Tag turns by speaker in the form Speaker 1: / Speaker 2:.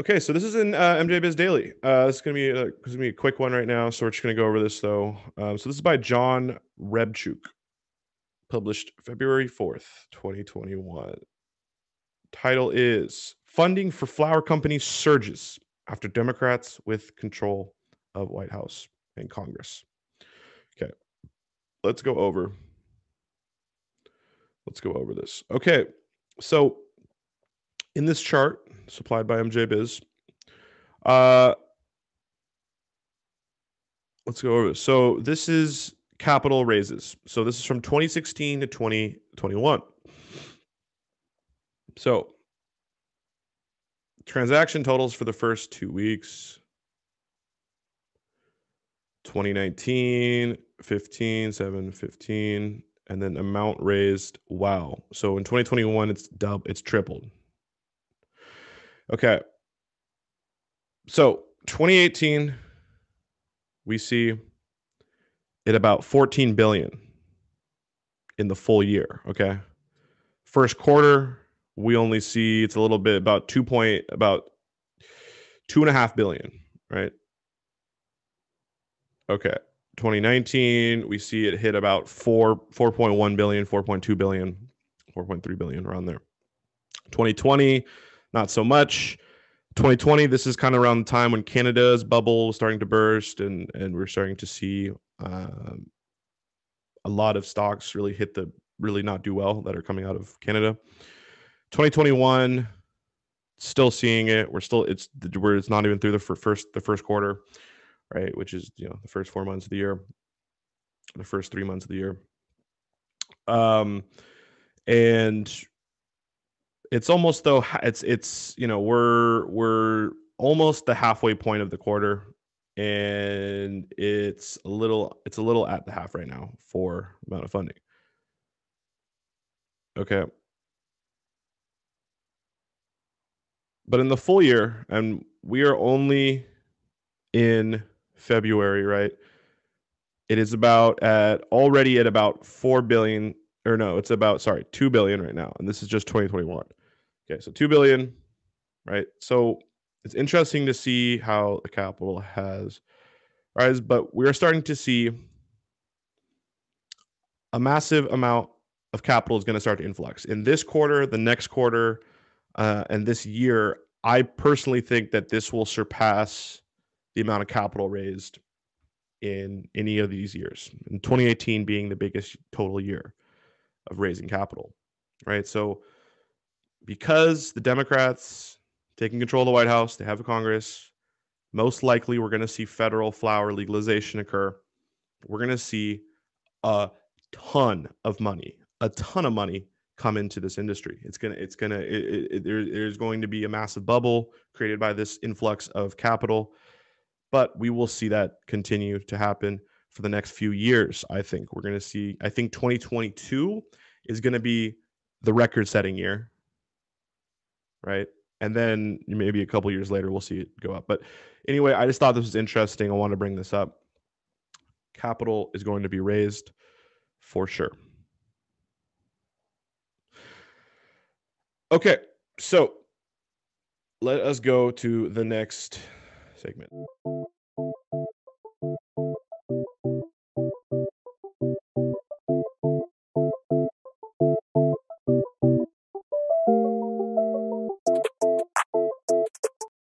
Speaker 1: Okay, so this is in uh, MJ Biz Daily. Uh, this is gonna be a, is gonna be a quick one right now, so we're just gonna go over this though. Um, so this is by John Rebchuk, published February fourth, twenty twenty one. Title is "Funding for Flower Companies Surges After Democrats with Control of White House and Congress." Okay, let's go over. Let's go over this. Okay, so in this chart supplied by MJ Biz. Uh, let's go over this. So this is capital raises. So this is from 2016 to 2021. So transaction totals for the first two weeks 2019, 15, 7, 15, and then amount raised. Wow. So in 2021, it's double, it's tripled. Okay. So 2018, we see it about 14 billion in the full year. Okay. First quarter, we only see it's a little bit about two point about two and a half billion, right? Okay. 2019, we see it hit about four 4.1 billion, 4.2 billion, 4.3 billion around there. 2020 not so much. 2020, this is kind of around the time when Canada's bubble was starting to burst, and and we're starting to see um, a lot of stocks really hit the really not do well that are coming out of Canada. 2021, still seeing it. We're still it's where it's not even through the first the first quarter, right? Which is you know the first four months of the year, the first three months of the year. Um, and it's almost though it's it's you know we're we're almost the halfway point of the quarter and it's a little it's a little at the half right now for amount of funding okay but in the full year and we are only in february right it is about at already at about 4 billion or no it's about sorry 2 billion right now and this is just 2021 Okay, so 2 billion, right? So it's interesting to see how the capital has rise, but we're starting to see a massive amount of capital is going to start to influx in this quarter, the next quarter, uh, and this year. I personally think that this will surpass the amount of capital raised in any of these years. In 2018 being the biggest total year of raising capital, right? So because the Democrats taking control of the White House, they have a Congress. Most likely, we're going to see federal flower legalization occur. We're going to see a ton of money, a ton of money come into this industry. It's gonna, it's gonna, it, there, there's going to be a massive bubble created by this influx of capital, but we will see that continue to happen for the next few years. I think we're going to see. I think 2022 is going to be the record-setting year right? And then maybe a couple years later, we'll see it go up. But anyway, I just thought this was interesting. I want to bring this up. Capital is going to be raised for sure. Okay, so let us go to the next segment.